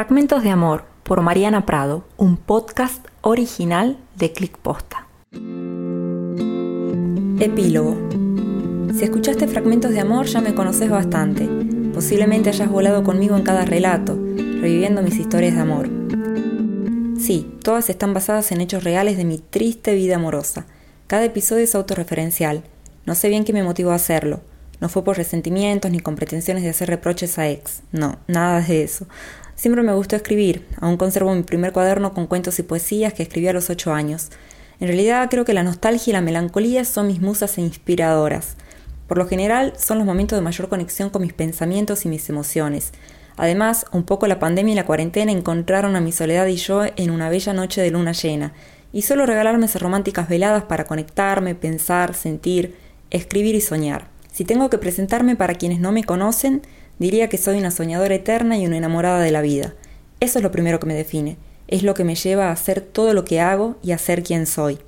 Fragmentos de Amor por Mariana Prado, un podcast original de Click Posta. Epílogo. Si escuchaste Fragmentos de Amor ya me conoces bastante. Posiblemente hayas volado conmigo en cada relato, reviviendo mis historias de amor. Sí, todas están basadas en hechos reales de mi triste vida amorosa. Cada episodio es autorreferencial. No sé bien qué me motivó a hacerlo. No fue por resentimientos ni con pretensiones de hacer reproches a ex. No, nada de eso. Siempre me gustó escribir. Aún conservo mi primer cuaderno con cuentos y poesías que escribí a los ocho años. En realidad creo que la nostalgia y la melancolía son mis musas e inspiradoras. Por lo general son los momentos de mayor conexión con mis pensamientos y mis emociones. Además, un poco la pandemia y la cuarentena encontraron a mi soledad y yo en una bella noche de luna llena, y solo regalarme esas románticas veladas para conectarme, pensar, sentir, escribir y soñar. Si tengo que presentarme para quienes no me conocen, diría que soy una soñadora eterna y una enamorada de la vida. Eso es lo primero que me define, es lo que me lleva a hacer todo lo que hago y a ser quien soy.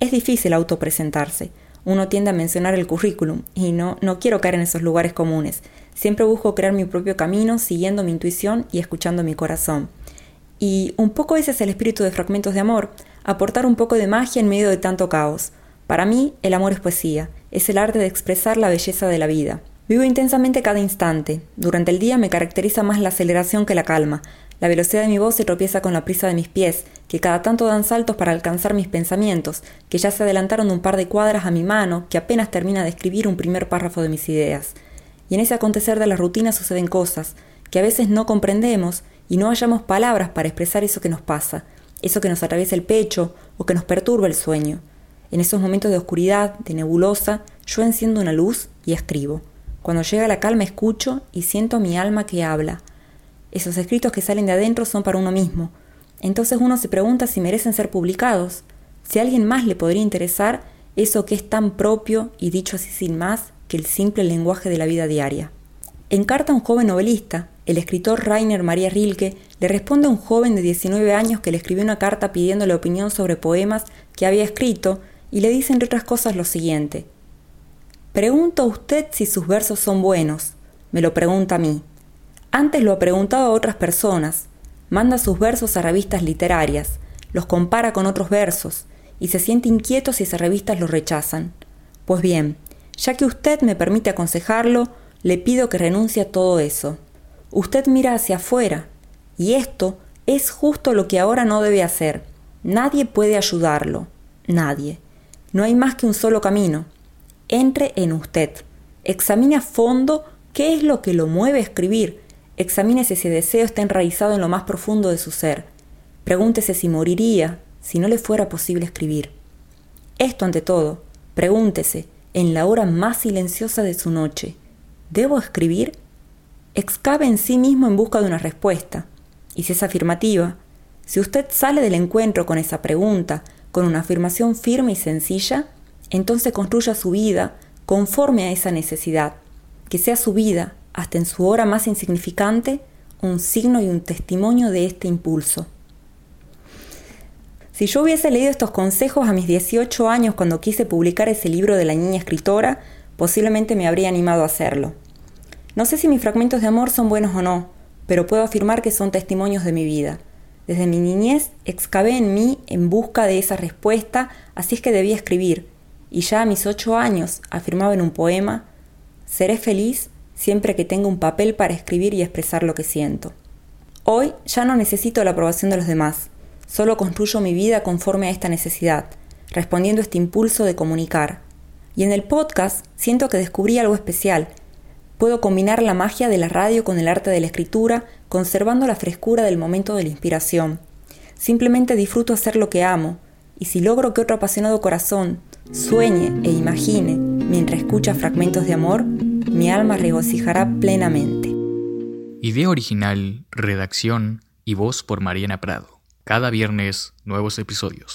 Es difícil autopresentarse. Uno tiende a mencionar el currículum y no, no quiero caer en esos lugares comunes. Siempre busco crear mi propio camino siguiendo mi intuición y escuchando mi corazón. Y un poco ese es el espíritu de Fragmentos de Amor, aportar un poco de magia en medio de tanto caos. Para mí, el amor es poesía, es el arte de expresar la belleza de la vida. Vivo intensamente cada instante. Durante el día me caracteriza más la aceleración que la calma. La velocidad de mi voz se tropieza con la prisa de mis pies, que cada tanto dan saltos para alcanzar mis pensamientos, que ya se adelantaron un par de cuadras a mi mano, que apenas termina de escribir un primer párrafo de mis ideas. Y en ese acontecer de la rutina suceden cosas, que a veces no comprendemos y no hallamos palabras para expresar eso que nos pasa, eso que nos atraviesa el pecho o que nos perturba el sueño. En esos momentos de oscuridad, de nebulosa, yo enciendo una luz y escribo. Cuando llega la calma escucho y siento mi alma que habla. Esos escritos que salen de adentro son para uno mismo. Entonces uno se pregunta si merecen ser publicados, si a alguien más le podría interesar eso que es tan propio y dicho así sin más que el simple lenguaje de la vida diaria. En carta a un joven novelista, el escritor Rainer María Rilke le responde a un joven de 19 años que le escribió una carta pidiéndole opinión sobre poemas que había escrito y le dice entre otras cosas lo siguiente. Pregunto a usted si sus versos son buenos. Me lo pregunta a mí. Antes lo ha preguntado a otras personas. Manda sus versos a revistas literarias, los compara con otros versos y se siente inquieto si esas revistas los rechazan. Pues bien, ya que usted me permite aconsejarlo, le pido que renuncie a todo eso. Usted mira hacia afuera, y esto es justo lo que ahora no debe hacer. Nadie puede ayudarlo. Nadie. No hay más que un solo camino. Entre en usted. Examine a fondo qué es lo que lo mueve a escribir. Examine si ese deseo está enraizado en lo más profundo de su ser. Pregúntese si moriría si no le fuera posible escribir. Esto ante todo, pregúntese, en la hora más silenciosa de su noche, ¿debo escribir? Excave en sí mismo en busca de una respuesta. Y si es afirmativa, si usted sale del encuentro con esa pregunta, con una afirmación firme y sencilla, entonces construya su vida conforme a esa necesidad, que sea su vida, hasta en su hora más insignificante, un signo y un testimonio de este impulso. Si yo hubiese leído estos consejos a mis 18 años cuando quise publicar ese libro de la niña escritora, posiblemente me habría animado a hacerlo. No sé si mis fragmentos de amor son buenos o no, pero puedo afirmar que son testimonios de mi vida. Desde mi niñez excavé en mí en busca de esa respuesta, así es que debía escribir. Y ya a mis ocho años afirmaba en un poema, seré feliz siempre que tenga un papel para escribir y expresar lo que siento. Hoy ya no necesito la aprobación de los demás, solo construyo mi vida conforme a esta necesidad, respondiendo a este impulso de comunicar. Y en el podcast siento que descubrí algo especial, Puedo combinar la magia de la radio con el arte de la escritura, conservando la frescura del momento de la inspiración. Simplemente disfruto hacer lo que amo, y si logro que otro apasionado corazón sueñe e imagine mientras escucha fragmentos de amor, mi alma regocijará plenamente. Idea original, redacción y voz por Mariana Prado. Cada viernes, nuevos episodios.